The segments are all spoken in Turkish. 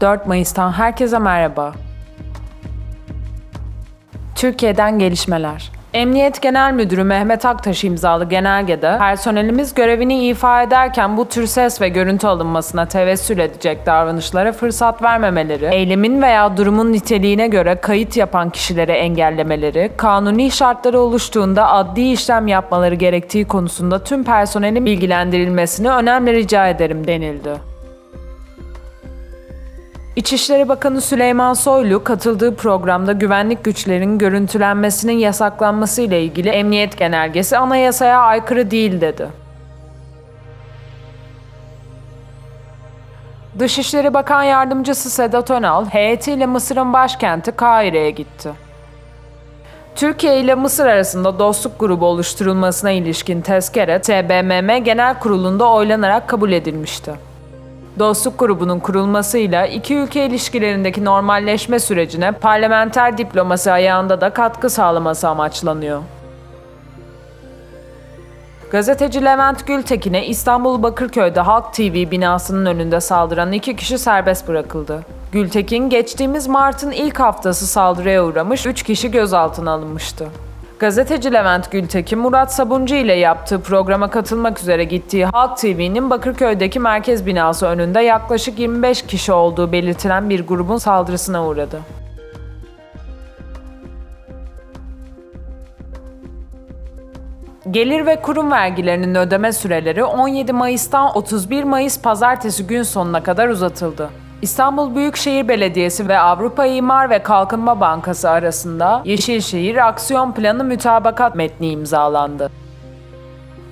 4 Mayıs'tan herkese merhaba. Türkiye'den gelişmeler. Emniyet Genel Müdürü Mehmet Aktaş imzalı genelgede personelimiz görevini ifa ederken bu tür ses ve görüntü alınmasına tevessül edecek davranışlara fırsat vermemeleri, eylemin veya durumun niteliğine göre kayıt yapan kişilere engellemeleri, kanuni şartları oluştuğunda adli işlem yapmaları gerektiği konusunda tüm personelin bilgilendirilmesini önemli rica ederim denildi. İçişleri Bakanı Süleyman Soylu katıldığı programda güvenlik güçlerinin görüntülenmesinin yasaklanması ile ilgili emniyet genelgesi anayasaya aykırı değil dedi. Dışişleri Bakan Yardımcısı Sedat Önal, heyetiyle Mısır'ın başkenti Kahire'ye gitti. Türkiye ile Mısır arasında dostluk grubu oluşturulmasına ilişkin tezkere TBMM Genel Kurulu'nda oylanarak kabul edilmişti. Dostluk grubunun kurulmasıyla iki ülke ilişkilerindeki normalleşme sürecine parlamenter diplomasi ayağında da katkı sağlaması amaçlanıyor. Gazeteci Levent Gültekin'e İstanbul Bakırköy'de Halk TV binasının önünde saldıran iki kişi serbest bırakıldı. Gültekin geçtiğimiz Mart'ın ilk haftası saldırıya uğramış, 3 kişi gözaltına alınmıştı. Gazeteci Levent Gültekin, Murat Sabuncu ile yaptığı programa katılmak üzere gittiği Halk TV'nin Bakırköy'deki merkez binası önünde yaklaşık 25 kişi olduğu belirtilen bir grubun saldırısına uğradı. Gelir ve kurum vergilerinin ödeme süreleri 17 Mayıs'tan 31 Mayıs pazartesi gün sonuna kadar uzatıldı. İstanbul Büyükşehir Belediyesi ve Avrupa İmar ve Kalkınma Bankası arasında Yeşilşehir Aksiyon Planı mütabakat metni imzalandı.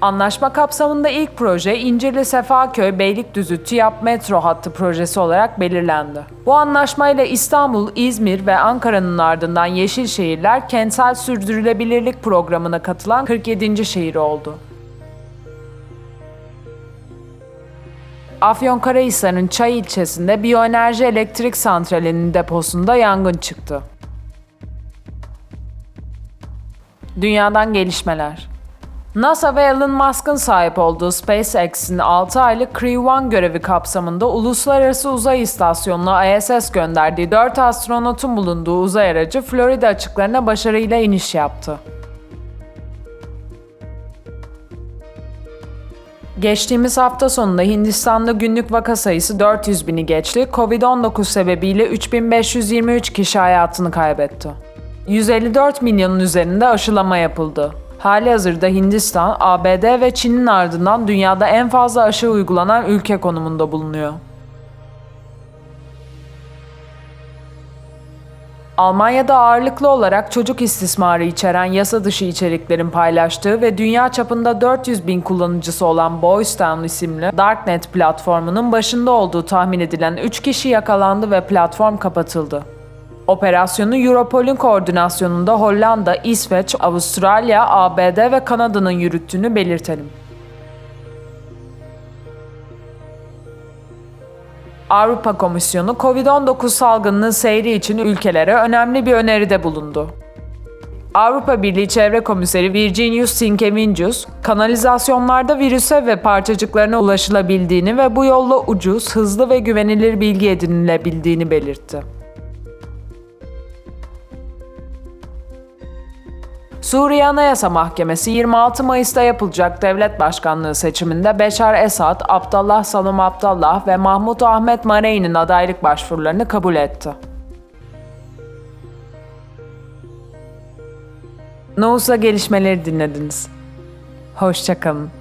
Anlaşma kapsamında ilk proje İncirli Sefaköy Beylikdüzü TİAP metro hattı projesi olarak belirlendi. Bu anlaşmayla İstanbul, İzmir ve Ankara'nın ardından Yeşilşehirler kentsel sürdürülebilirlik programına katılan 47. şehir oldu. Afyonkarahisar'ın Çay ilçesinde biyoenerji elektrik santralinin deposunda yangın çıktı. Dünyadan gelişmeler. NASA ve Elon Musk'ın sahip olduğu SpaceX'in 6 aylık Crew-1 görevi kapsamında Uluslararası Uzay İstasyonu'na ISS gönderdiği 4 astronotun bulunduğu uzay aracı Florida açıklarına başarıyla iniş yaptı. Geçtiğimiz hafta sonunda Hindistan'da günlük vaka sayısı 400 bini geçti. Covid-19 sebebiyle 3523 kişi hayatını kaybetti. 154 milyonun üzerinde aşılama yapıldı. Hali hazırda Hindistan, ABD ve Çin'in ardından dünyada en fazla aşı uygulanan ülke konumunda bulunuyor. Almanya'da ağırlıklı olarak çocuk istismarı içeren yasa dışı içeriklerin paylaştığı ve dünya çapında 400 bin kullanıcısı olan Boys Town isimli Darknet platformunun başında olduğu tahmin edilen 3 kişi yakalandı ve platform kapatıldı. Operasyonu Europol'ün koordinasyonunda Hollanda, İsveç, Avustralya, ABD ve Kanada'nın yürüttüğünü belirtelim. Avrupa Komisyonu COVID-19 salgınının seyri için ülkelere önemli bir öneride bulundu. Avrupa Birliği Çevre Komiseri Virginius Sinkevicius, kanalizasyonlarda virüse ve parçacıklarına ulaşılabildiğini ve bu yolla ucuz, hızlı ve güvenilir bilgi edinilebildiğini belirtti. Suriye Anayasa Mahkemesi 26 Mayıs'ta yapılacak devlet başkanlığı seçiminde Beşar Esad, Abdallah Salom Abdallah ve Mahmut Ahmet Marey'nin adaylık başvurularını kabul etti. Nousa gelişmeleri dinlediniz. Hoşçakalın.